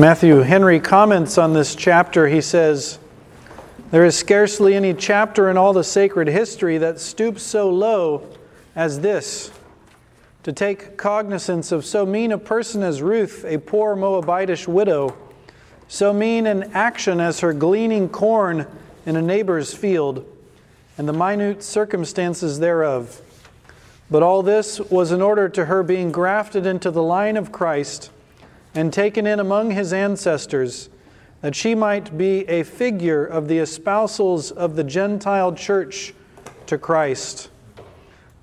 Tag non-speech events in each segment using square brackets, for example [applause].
Matthew Henry comments on this chapter. He says, There is scarcely any chapter in all the sacred history that stoops so low as this to take cognizance of so mean a person as Ruth, a poor Moabitish widow, so mean an action as her gleaning corn in a neighbor's field, and the minute circumstances thereof. But all this was in order to her being grafted into the line of Christ and taken in among his ancestors, that she might be a figure of the espousals of the Gentile church to Christ.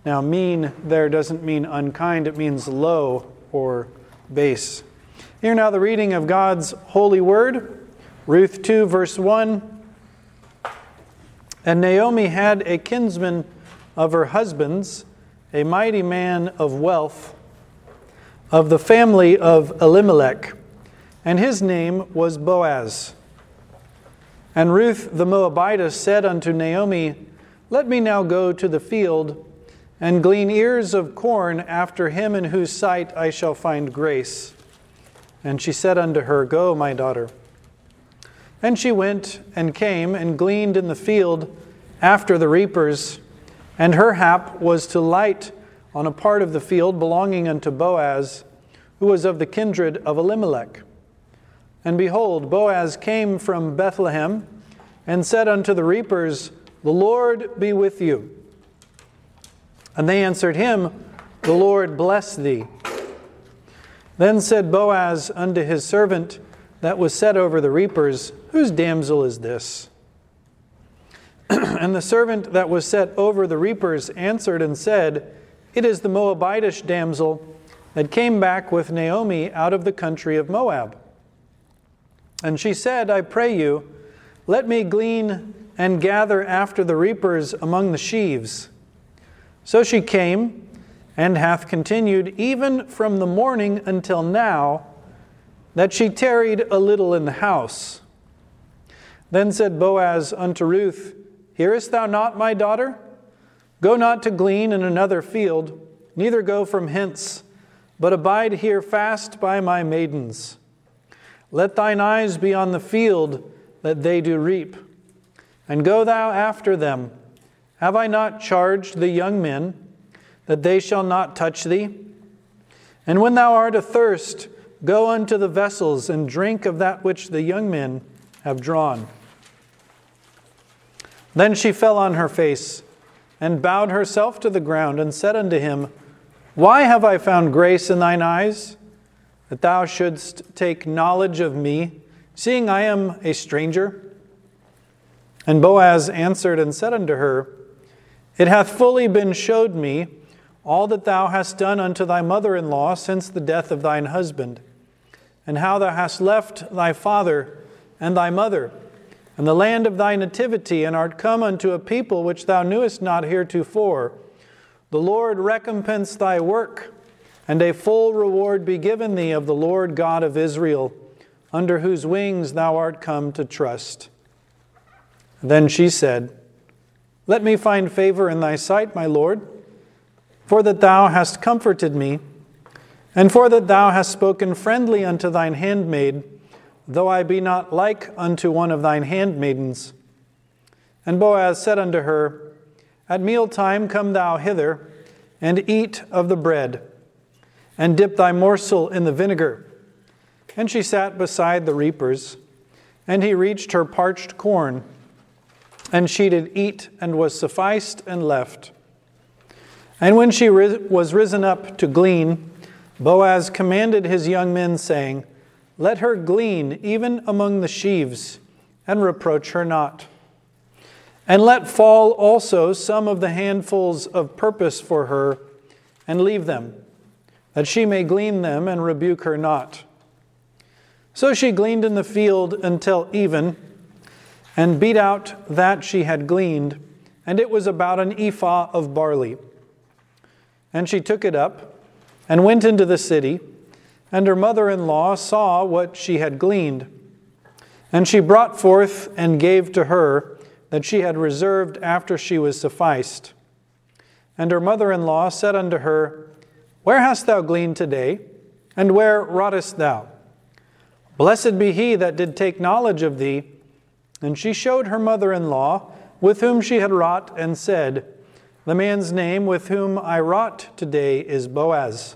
Now, mean there doesn't mean unkind, it means low or base. Here now the reading of God's holy word, Ruth 2, verse 1. And Naomi had a kinsman of her husband's, a mighty man of wealth, of the family of Elimelech, and his name was Boaz. And Ruth the Moabitess said unto Naomi, Let me now go to the field and glean ears of corn after him in whose sight I shall find grace. And she said unto her, Go, my daughter. And she went and came and gleaned in the field after the reapers, and her hap was to light on a part of the field belonging unto Boaz, who was of the kindred of Elimelech. And behold, Boaz came from Bethlehem and said unto the reapers, The Lord be with you. And they answered him, The Lord bless thee. Then said Boaz unto his servant that was set over the reapers, Whose damsel is this? [clears throat] and the servant that was set over the reapers answered and said, It is the Moabitish damsel that came back with Naomi out of the country of Moab. And she said, I pray you, let me glean and gather after the reapers among the sheaves. So she came and hath continued even from the morning until now, that she tarried a little in the house. Then said Boaz unto Ruth, Hearest thou not, my daughter? Go not to glean in another field, neither go from hence, but abide here fast by my maidens. Let thine eyes be on the field that they do reap, and go thou after them have I not charged the young men that they shall not touch thee? And when thou art athirst, go unto the vessels and drink of that which the young men have drawn. Then she fell on her face and bowed herself to the ground and said unto him, Why have I found grace in thine eyes, that thou shouldst take knowledge of me, seeing I am a stranger? And Boaz answered and said unto her, it hath fully been showed me all that thou hast done unto thy mother in law since the death of thine husband, and how thou hast left thy father and thy mother, and the land of thy nativity, and art come unto a people which thou knewest not heretofore. The Lord recompense thy work, and a full reward be given thee of the Lord God of Israel, under whose wings thou art come to trust. Then she said, let me find favor in thy sight, my Lord, for that thou hast comforted me, and for that thou hast spoken friendly unto thine handmaid, though I be not like unto one of thine handmaidens. And Boaz said unto her, At mealtime come thou hither, and eat of the bread, and dip thy morsel in the vinegar. And she sat beside the reapers, and he reached her parched corn and she did eat and was sufficed and left. And when she was risen up to glean, Boaz commanded his young men, saying, Let her glean even among the sheaves, and reproach her not. And let fall also some of the handfuls of purpose for her, and leave them, that she may glean them and rebuke her not. So she gleaned in the field until even and beat out that she had gleaned, and it was about an ephah of barley. And she took it up and went into the city, and her mother in law saw what she had gleaned. And she brought forth and gave to her that she had reserved after she was sufficed. And her mother in law said unto her, Where hast thou gleaned today, and where wroughtest thou? Blessed be he that did take knowledge of thee. And she showed her mother in law, with whom she had wrought, and said, The man's name with whom I wrought today is Boaz.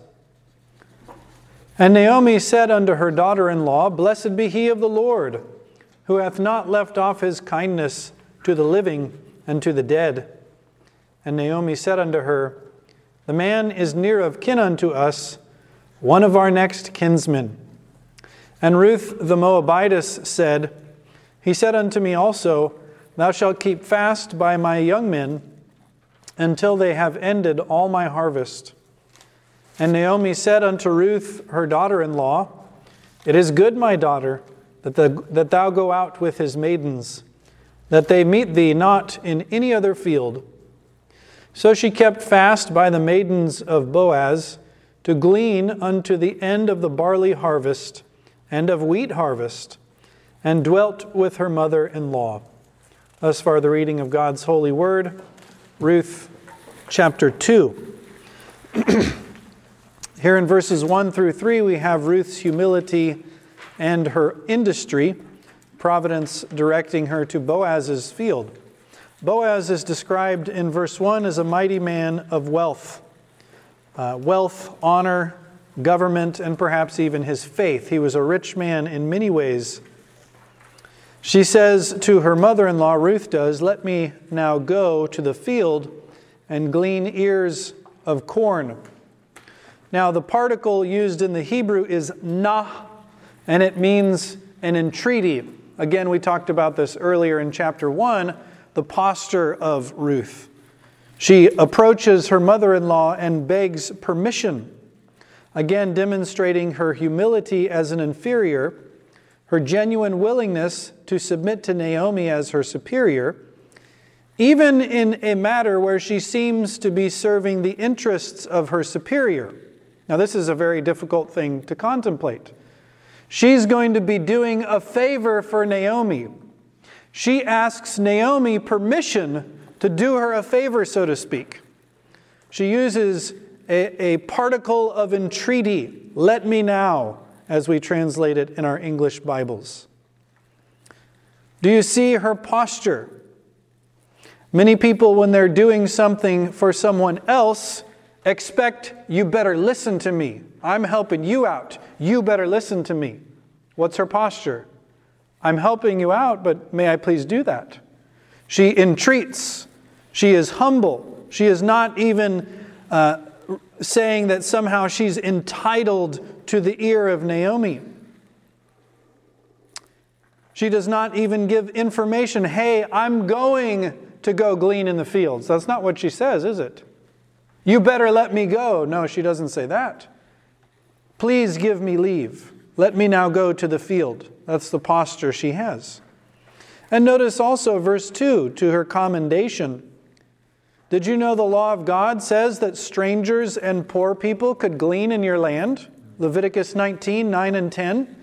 And Naomi said unto her daughter in law, Blessed be he of the Lord, who hath not left off his kindness to the living and to the dead. And Naomi said unto her, The man is near of kin unto us, one of our next kinsmen. And Ruth the Moabitess said, He said unto me also, Thou shalt keep fast by my young men until they have ended all my harvest. And Naomi said unto Ruth, her daughter in law, It is good, my daughter, that, the, that thou go out with his maidens, that they meet thee not in any other field. So she kept fast by the maidens of Boaz to glean unto the end of the barley harvest and of wheat harvest, and dwelt with her mother in law. Thus far, the reading of God's holy word, Ruth chapter 2. [clears throat] Here in verses 1 through 3, we have Ruth's humility and her industry, providence directing her to Boaz's field. Boaz is described in verse 1 as a mighty man of wealth. Uh, wealth, honor, government, and perhaps even his faith. He was a rich man in many ways. She says to her mother in law, Ruth does, Let me now go to the field and glean ears of corn. Now, the particle used in the Hebrew is nah, and it means an entreaty. Again, we talked about this earlier in chapter 1, the posture of Ruth. She approaches her mother in law and begs permission again demonstrating her humility as an inferior, her genuine willingness to submit to Naomi as her superior, even in a matter where she seems to be serving the interests of her superior. Now, this is a very difficult thing to contemplate. She's going to be doing a favor for Naomi. She asks Naomi permission to do her a favor, so to speak. She uses a, a particle of entreaty, let me now, as we translate it in our English Bibles. Do you see her posture? Many people, when they're doing something for someone else, expect you better listen to me. I'm helping you out. You better listen to me. What's her posture? I'm helping you out, but may I please do that? She entreats. She is humble. She is not even uh, saying that somehow she's entitled to the ear of Naomi. She does not even give information, hey, I'm going to go glean in the fields. That's not what she says, is it? You better let me go. No, she doesn't say that. Please give me leave. Let me now go to the field. That's the posture she has. And notice also verse 2 to her commendation. Did you know the law of God says that strangers and poor people could glean in your land? Leviticus 19, 9 and 10.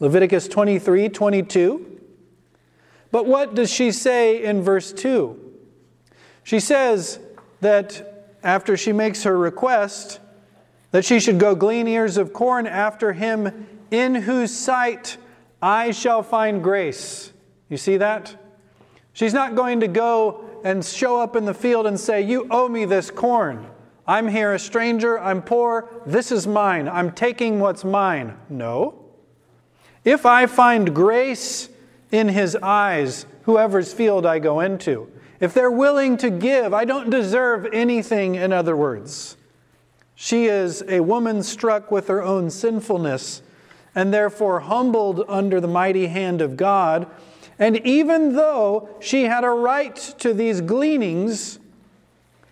Leviticus 23, 22. But what does she say in verse 2? She says that after she makes her request, that she should go glean ears of corn after him in whose sight I shall find grace. You see that? She's not going to go and show up in the field and say, You owe me this corn. I'm here a stranger, I'm poor, this is mine, I'm taking what's mine. No. If I find grace in his eyes, whoever's field I go into, if they're willing to give, I don't deserve anything, in other words. She is a woman struck with her own sinfulness and therefore humbled under the mighty hand of God and even though she had a right to these gleanings,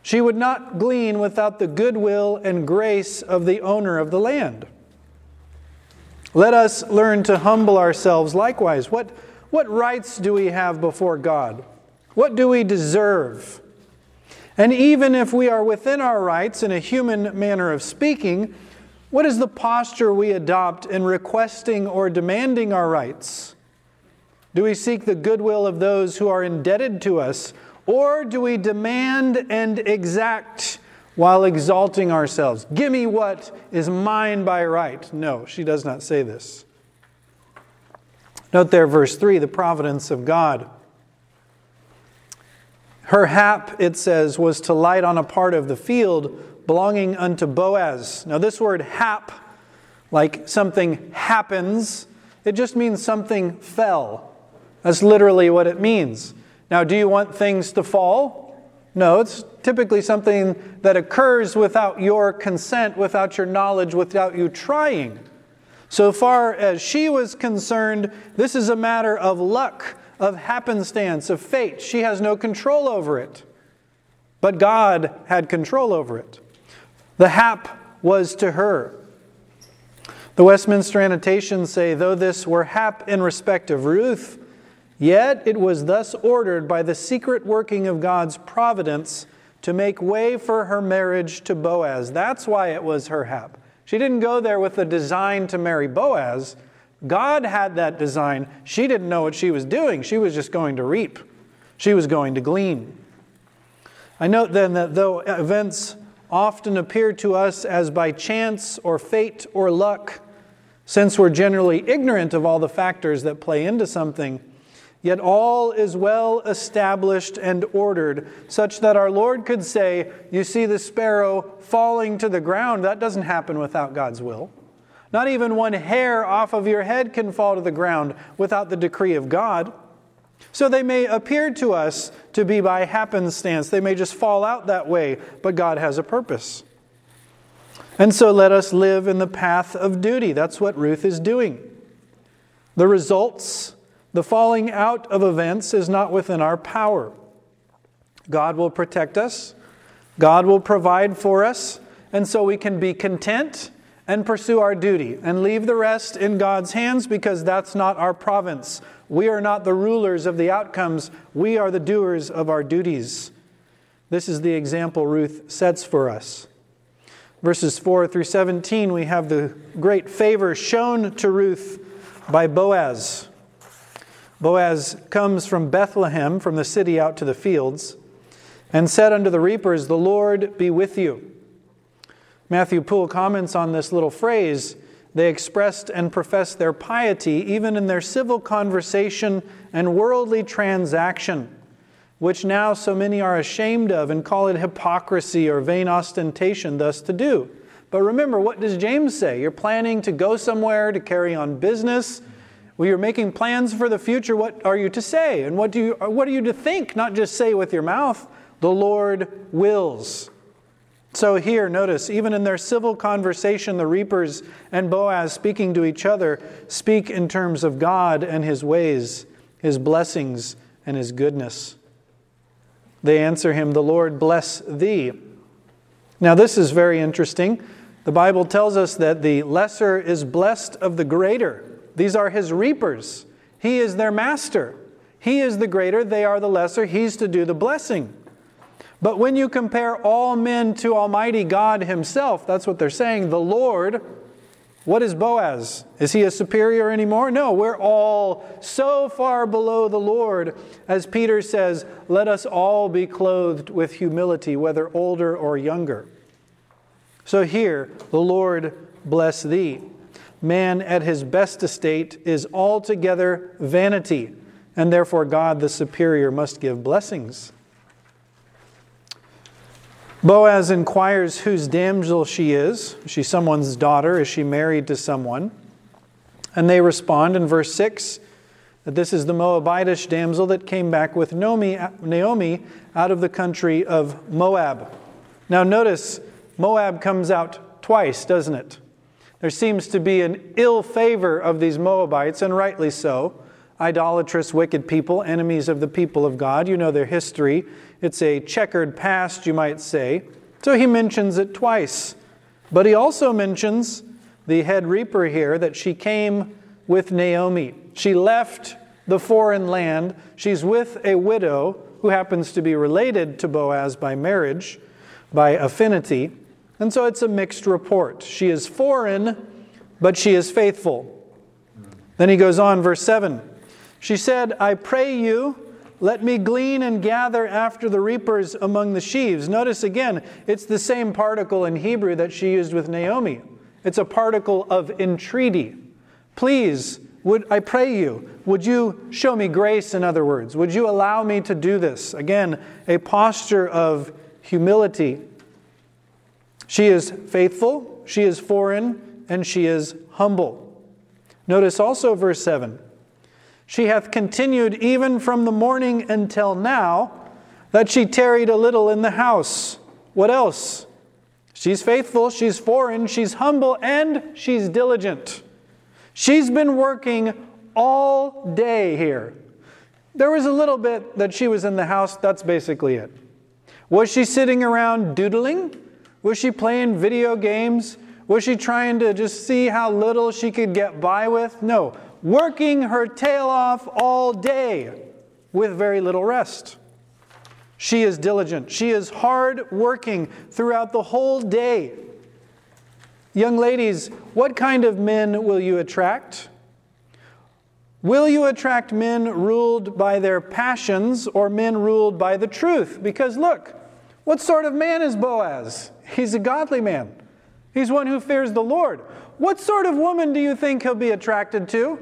she would not glean without the goodwill and grace of the owner of the land. Let us learn to humble ourselves likewise. What, what rights do we have before God? What do we deserve? And even if we are within our rights in a human manner of speaking, what is the posture we adopt in requesting or demanding our rights? Do we seek the goodwill of those who are indebted to us? Or do we demand and exact while exalting ourselves? Give me what is mine by right. No, she does not say this. Note there, verse 3, the providence of God. Her hap, it says, was to light on a part of the field belonging unto Boaz. Now, this word hap, like something happens, it just means something fell. That's literally what it means. Now, do you want things to fall? No, it's typically something that occurs without your consent, without your knowledge, without you trying. So far as she was concerned, this is a matter of luck, of happenstance, of fate. She has no control over it. But God had control over it. The hap was to her. The Westminster annotations say, though this were hap in respect of Ruth, yet it was thus ordered by the secret working of God's providence to make way for her marriage to Boaz. That's why it was her hap. She didn't go there with the design to marry Boaz. God had that design. She didn't know what she was doing. She was just going to reap, she was going to glean. I note then that though events often appear to us as by chance or fate or luck, since we're generally ignorant of all the factors that play into something. Yet all is well established and ordered, such that our Lord could say, You see the sparrow falling to the ground. That doesn't happen without God's will. Not even one hair off of your head can fall to the ground without the decree of God. So they may appear to us to be by happenstance. They may just fall out that way, but God has a purpose. And so let us live in the path of duty. That's what Ruth is doing. The results, the falling out of events, is not within our power. God will protect us, God will provide for us, and so we can be content and pursue our duty and leave the rest in God's hands because that's not our province. We are not the rulers of the outcomes, we are the doers of our duties. This is the example Ruth sets for us. Verses 4 through 17, we have the great favor shown to Ruth by Boaz. Boaz comes from Bethlehem, from the city out to the fields, and said unto the reapers, The Lord be with you. Matthew Poole comments on this little phrase. They expressed and professed their piety even in their civil conversation and worldly transaction, which now so many are ashamed of and call it hypocrisy or vain ostentation thus to do. But remember, what does James say? You're planning to go somewhere to carry on business. Well, you're making plans for the future. What are you to say? And what, do you, what are you to think? Not just say with your mouth, the Lord wills. So, here, notice, even in their civil conversation, the reapers and Boaz speaking to each other speak in terms of God and his ways, his blessings, and his goodness. They answer him, The Lord bless thee. Now, this is very interesting. The Bible tells us that the lesser is blessed of the greater. These are his reapers. He is their master. He is the greater, they are the lesser. He's to do the blessing. But when you compare all men to Almighty God Himself, that's what they're saying, the Lord, what is Boaz? Is he a superior anymore? No, we're all so far below the Lord. As Peter says, let us all be clothed with humility, whether older or younger. So here, the Lord bless thee. Man at his best estate is altogether vanity, and therefore God the superior must give blessings. Boaz inquires whose damsel she is. Is she someone's daughter? Is she married to someone? And they respond in verse 6 that this is the Moabitish damsel that came back with Naomi out of the country of Moab. Now, notice Moab comes out twice, doesn't it? There seems to be an ill favor of these Moabites, and rightly so. Idolatrous, wicked people, enemies of the people of God. You know their history. It's a checkered past, you might say. So he mentions it twice. But he also mentions the head reaper here that she came with Naomi. She left the foreign land. She's with a widow who happens to be related to Boaz by marriage, by affinity. And so it's a mixed report. She is foreign, but she is faithful. Then he goes on, verse 7. She said, I pray you, let me glean and gather after the reapers among the sheaves. Notice again, it's the same particle in Hebrew that she used with Naomi. It's a particle of entreaty. Please would I pray you, would you show me grace, in other words? Would you allow me to do this? Again, a posture of humility. She is faithful, she is foreign, and she is humble. Notice also verse 7 She hath continued even from the morning until now, that she tarried a little in the house. What else? She's faithful, she's foreign, she's humble, and she's diligent. She's been working all day here. There was a little bit that she was in the house, that's basically it. Was she sitting around doodling? Was she playing video games? Was she trying to just see how little she could get by with? No, working her tail off all day with very little rest. She is diligent. She is hard working throughout the whole day. Young ladies, what kind of men will you attract? Will you attract men ruled by their passions or men ruled by the truth? Because look, what sort of man is Boaz? He's a godly man. He's one who fears the Lord. What sort of woman do you think he'll be attracted to?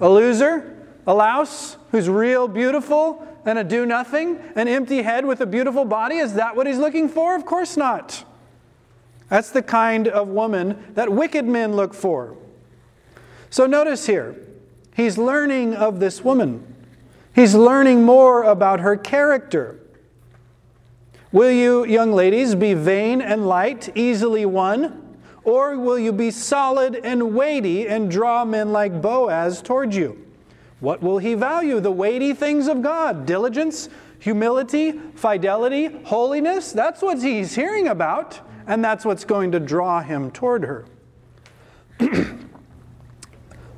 A loser? A louse who's real beautiful and a do nothing? An empty head with a beautiful body? Is that what he's looking for? Of course not. That's the kind of woman that wicked men look for. So notice here, he's learning of this woman. He's learning more about her character. Will you, young ladies, be vain and light, easily won? Or will you be solid and weighty and draw men like Boaz toward you? What will he value? The weighty things of God diligence, humility, fidelity, holiness. That's what he's hearing about and that's what's going to draw him toward her. [clears throat]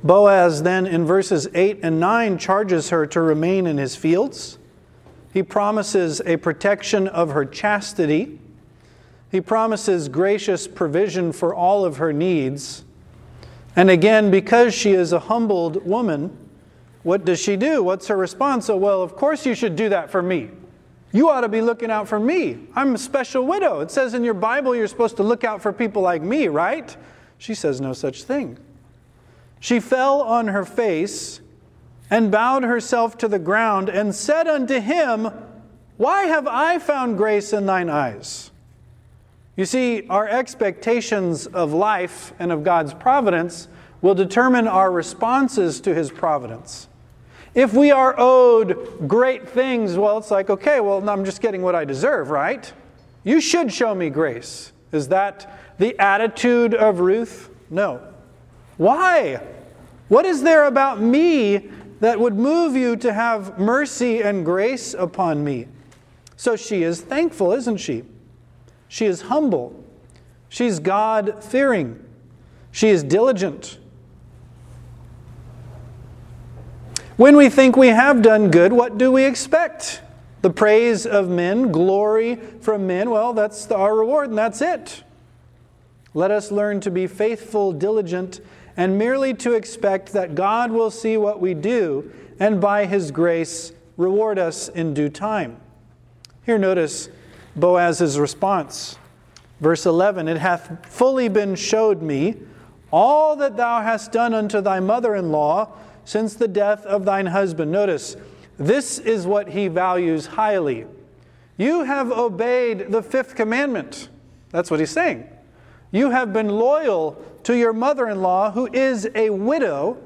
Boaz then in verses 8 and 9 charges her to remain in his fields. He promises a protection of her chastity. He promises gracious provision for all of her needs. And again, because she is a humbled woman, what does she do? What's her response? Oh, well, of course you should do that for me. You ought to be looking out for me. I'm a special widow. It says in your Bible you're supposed to look out for people like me, right? She says no such thing. She fell on her face and bowed herself to the ground and said unto him, Why have I found grace in thine eyes? You see, our expectations of life and of God's providence will determine our responses to his providence. If we are owed great things, well, it's like, okay, well, I'm just getting what I deserve, right? You should show me grace. Is that the attitude of Ruth? No. Why? What is there about me that would move you to have mercy and grace upon me? So she is thankful, isn't she? She is humble. She's God fearing. She is diligent. When we think we have done good, what do we expect? The praise of men, glory from men. Well, that's our reward, and that's it. Let us learn to be faithful, diligent, and merely to expect that God will see what we do and by his grace reward us in due time. Here, notice Boaz's response. Verse 11 It hath fully been showed me all that thou hast done unto thy mother in law since the death of thine husband. Notice, this is what he values highly. You have obeyed the fifth commandment. That's what he's saying. You have been loyal to your mother in law, who is a widow.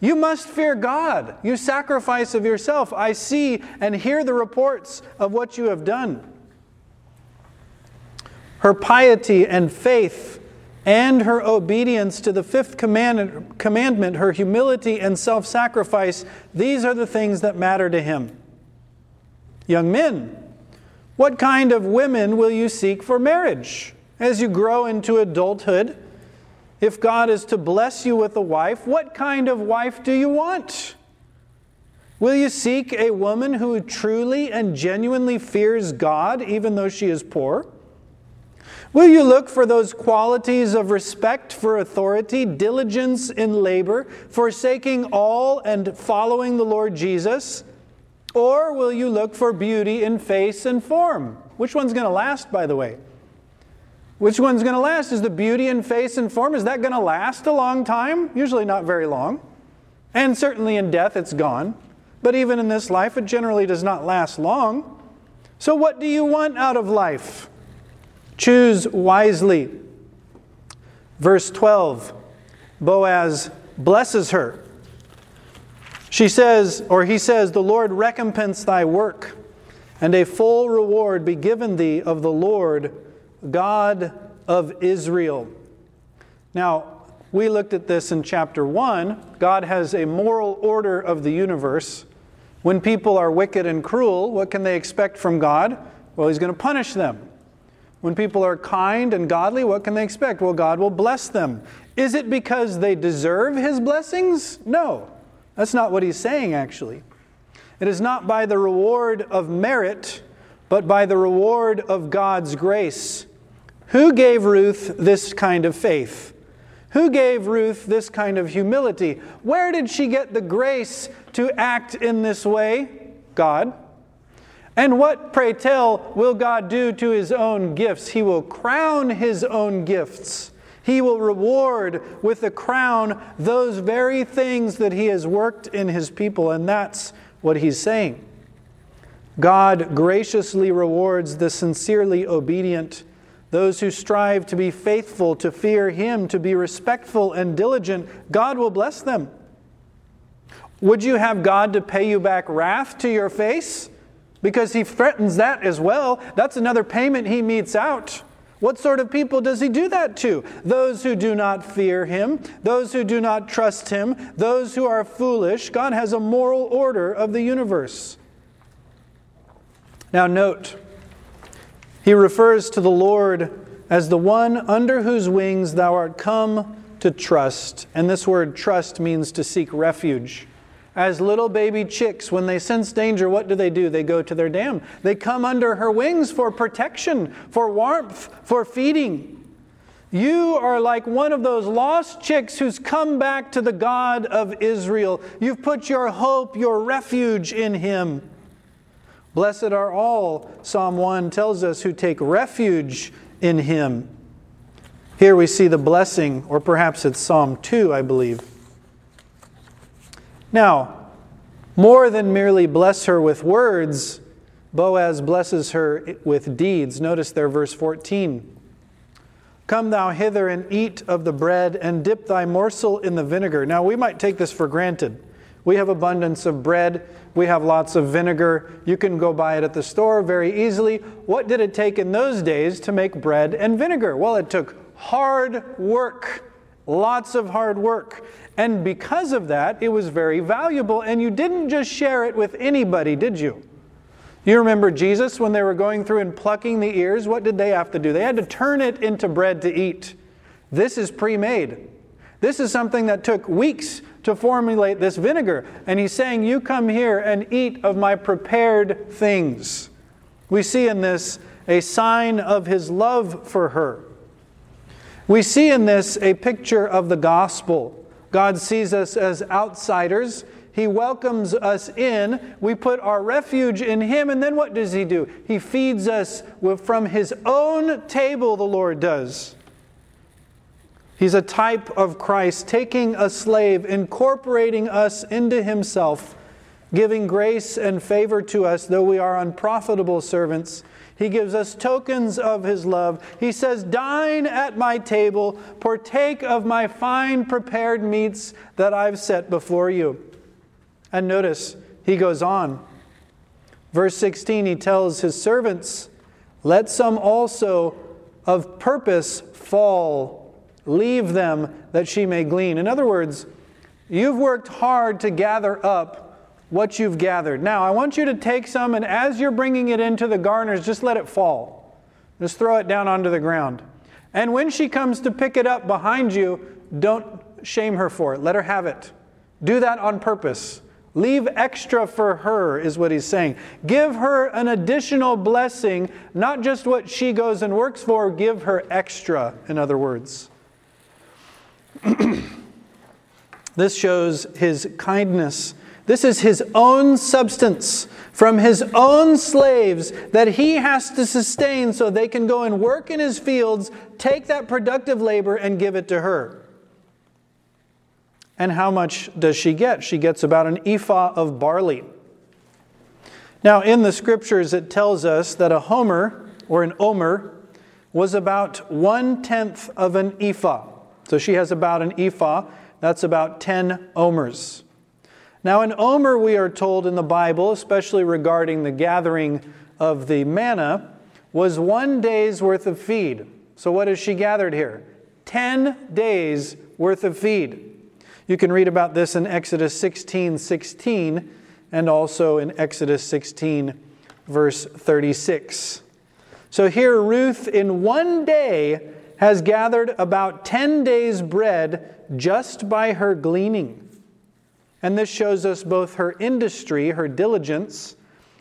You must fear God. You sacrifice of yourself. I see and hear the reports of what you have done. Her piety and faith and her obedience to the fifth commandment, her humility and self sacrifice, these are the things that matter to him. Young men, what kind of women will you seek for marriage as you grow into adulthood? If God is to bless you with a wife, what kind of wife do you want? Will you seek a woman who truly and genuinely fears God, even though she is poor? Will you look for those qualities of respect for authority, diligence in labor, forsaking all and following the Lord Jesus? Or will you look for beauty in face and form? Which one's going to last, by the way? Which one's going to last? Is the beauty in face and form, is that going to last a long time? Usually not very long. And certainly in death, it's gone. But even in this life, it generally does not last long. So, what do you want out of life? Choose wisely. Verse 12 Boaz blesses her. She says, or he says, The Lord recompense thy work, and a full reward be given thee of the Lord, God of Israel. Now, we looked at this in chapter 1. God has a moral order of the universe. When people are wicked and cruel, what can they expect from God? Well, He's going to punish them. When people are kind and godly, what can they expect? Well, God will bless them. Is it because they deserve His blessings? No. That's not what He's saying, actually. It is not by the reward of merit, but by the reward of God's grace. Who gave Ruth this kind of faith? Who gave Ruth this kind of humility? Where did she get the grace to act in this way? God. And what, pray tell, will God do to his own gifts? He will crown his own gifts. He will reward with a crown those very things that he has worked in his people. And that's what he's saying. God graciously rewards the sincerely obedient those who strive to be faithful, to fear Him, to be respectful and diligent, God will bless them. Would you have God to pay you back wrath to your face? Because He threatens that as well. That's another payment He metes out. What sort of people does He do that to? Those who do not fear Him, those who do not trust Him, those who are foolish. God has a moral order of the universe. Now, note, he refers to the Lord as the one under whose wings thou art come to trust. And this word trust means to seek refuge. As little baby chicks, when they sense danger, what do they do? They go to their dam. They come under her wings for protection, for warmth, for feeding. You are like one of those lost chicks who's come back to the God of Israel. You've put your hope, your refuge in Him. Blessed are all, Psalm 1 tells us, who take refuge in him. Here we see the blessing, or perhaps it's Psalm 2, I believe. Now, more than merely bless her with words, Boaz blesses her with deeds. Notice there, verse 14. Come thou hither and eat of the bread, and dip thy morsel in the vinegar. Now, we might take this for granted. We have abundance of bread. We have lots of vinegar. You can go buy it at the store very easily. What did it take in those days to make bread and vinegar? Well, it took hard work, lots of hard work. And because of that, it was very valuable. And you didn't just share it with anybody, did you? You remember Jesus when they were going through and plucking the ears? What did they have to do? They had to turn it into bread to eat. This is pre made. This is something that took weeks to formulate this vinegar. And he's saying, You come here and eat of my prepared things. We see in this a sign of his love for her. We see in this a picture of the gospel. God sees us as outsiders. He welcomes us in. We put our refuge in Him. And then what does He do? He feeds us from His own table, the Lord does. He's a type of Christ, taking a slave, incorporating us into himself, giving grace and favor to us, though we are unprofitable servants. He gives us tokens of his love. He says, Dine at my table, partake of my fine prepared meats that I've set before you. And notice, he goes on. Verse 16, he tells his servants, Let some also of purpose fall Leave them that she may glean. In other words, you've worked hard to gather up what you've gathered. Now, I want you to take some, and as you're bringing it into the garners, just let it fall. Just throw it down onto the ground. And when she comes to pick it up behind you, don't shame her for it. Let her have it. Do that on purpose. Leave extra for her, is what he's saying. Give her an additional blessing, not just what she goes and works for, give her extra, in other words. [clears throat] this shows his kindness. This is his own substance from his own slaves that he has to sustain so they can go and work in his fields, take that productive labor, and give it to her. And how much does she get? She gets about an ephah of barley. Now, in the scriptures, it tells us that a homer or an omer was about one tenth of an ephah. So she has about an ephah. That's about 10 omers. Now, in omer, we are told in the Bible, especially regarding the gathering of the manna, was one day's worth of feed. So, what has she gathered here? 10 days worth of feed. You can read about this in Exodus 16 16 and also in Exodus 16, verse 36. So here, Ruth, in one day, has gathered about 10 days' bread just by her gleaning. And this shows us both her industry, her diligence,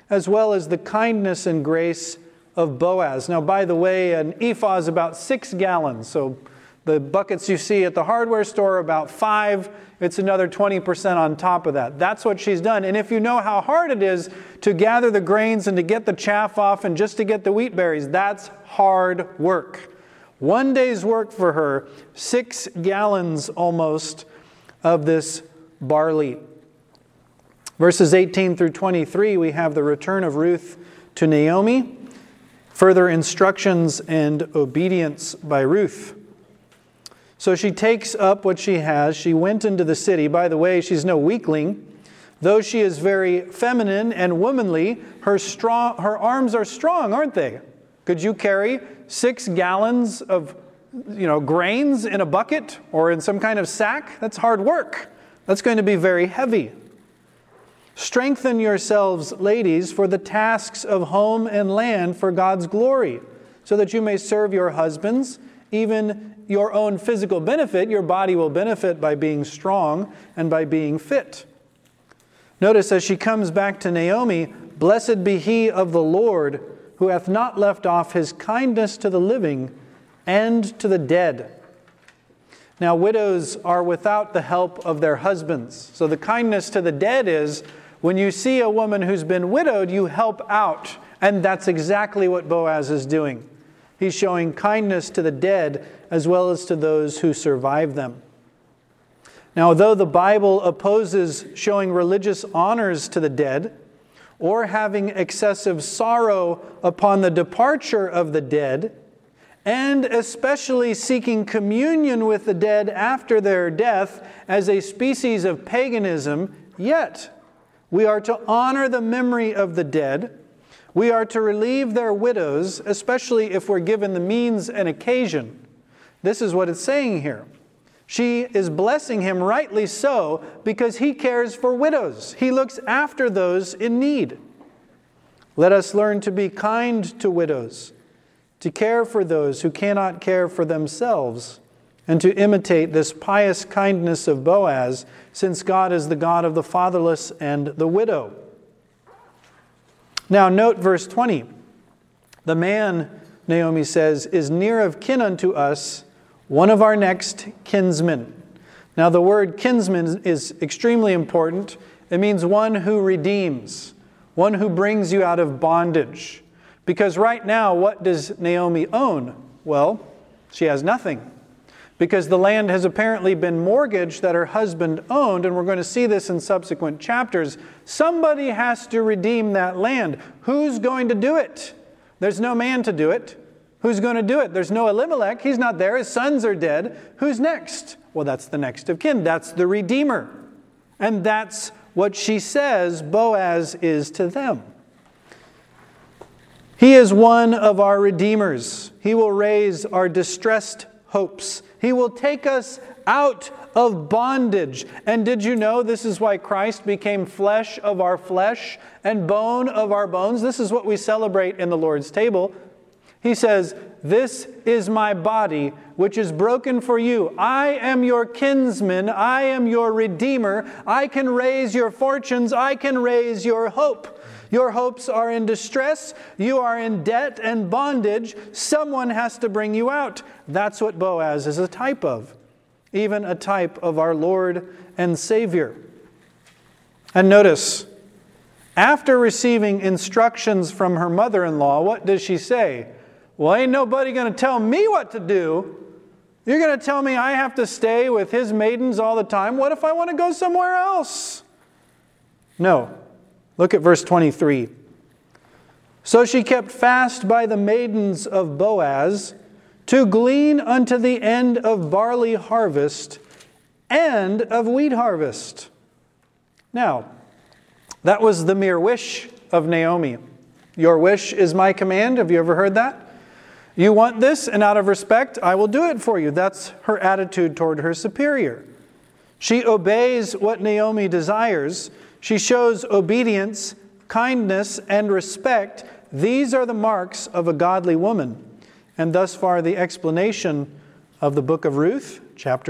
as well as the kindness and grace of Boaz. Now, by the way, an ephah is about six gallons. So the buckets you see at the hardware store are about five. It's another 20% on top of that. That's what she's done. And if you know how hard it is to gather the grains and to get the chaff off and just to get the wheat berries, that's hard work. One day's work for her, six gallons almost of this barley. Verses 18 through 23, we have the return of Ruth to Naomi, further instructions and obedience by Ruth. So she takes up what she has. She went into the city. By the way, she's no weakling. Though she is very feminine and womanly, her, strong, her arms are strong, aren't they? Could you carry six gallons of you know, grains in a bucket or in some kind of sack? That's hard work. That's going to be very heavy. Strengthen yourselves, ladies, for the tasks of home and land for God's glory, so that you may serve your husbands, even your own physical benefit. Your body will benefit by being strong and by being fit. Notice as she comes back to Naomi, blessed be he of the Lord who hath not left off his kindness to the living and to the dead. Now, widows are without the help of their husbands. So, the kindness to the dead is when you see a woman who's been widowed, you help out. And that's exactly what Boaz is doing. He's showing kindness to the dead as well as to those who survive them. Now, though the Bible opposes showing religious honors to the dead, or having excessive sorrow upon the departure of the dead, and especially seeking communion with the dead after their death as a species of paganism, yet we are to honor the memory of the dead. We are to relieve their widows, especially if we're given the means and occasion. This is what it's saying here. She is blessing him rightly so because he cares for widows. He looks after those in need. Let us learn to be kind to widows, to care for those who cannot care for themselves, and to imitate this pious kindness of Boaz, since God is the God of the fatherless and the widow. Now, note verse 20. The man, Naomi says, is near of kin unto us one of our next kinsmen. Now, the word kinsman is extremely important. It means one who redeems, one who brings you out of bondage. Because right now, what does Naomi own? Well, she has nothing. Because the land has apparently been mortgaged that her husband owned, and we're going to see this in subsequent chapters. Somebody has to redeem that land. Who's going to do it? There's no man to do it. Who's going to do it? There's no Elimelech. He's not there. His sons are dead. Who's next? Well, that's the next of kin. That's the Redeemer. And that's what she says Boaz is to them. He is one of our Redeemers. He will raise our distressed hopes. He will take us out of bondage. And did you know this is why Christ became flesh of our flesh and bone of our bones? This is what we celebrate in the Lord's table. He says, This is my body, which is broken for you. I am your kinsman. I am your redeemer. I can raise your fortunes. I can raise your hope. Your hopes are in distress. You are in debt and bondage. Someone has to bring you out. That's what Boaz is a type of, even a type of our Lord and Savior. And notice, after receiving instructions from her mother in law, what does she say? Well, ain't nobody going to tell me what to do. You're going to tell me I have to stay with his maidens all the time? What if I want to go somewhere else? No. Look at verse 23. So she kept fast by the maidens of Boaz to glean unto the end of barley harvest and of wheat harvest. Now, that was the mere wish of Naomi. Your wish is my command. Have you ever heard that? You want this, and out of respect, I will do it for you. That's her attitude toward her superior. She obeys what Naomi desires. She shows obedience, kindness, and respect. These are the marks of a godly woman. And thus far, the explanation of the book of Ruth, chapter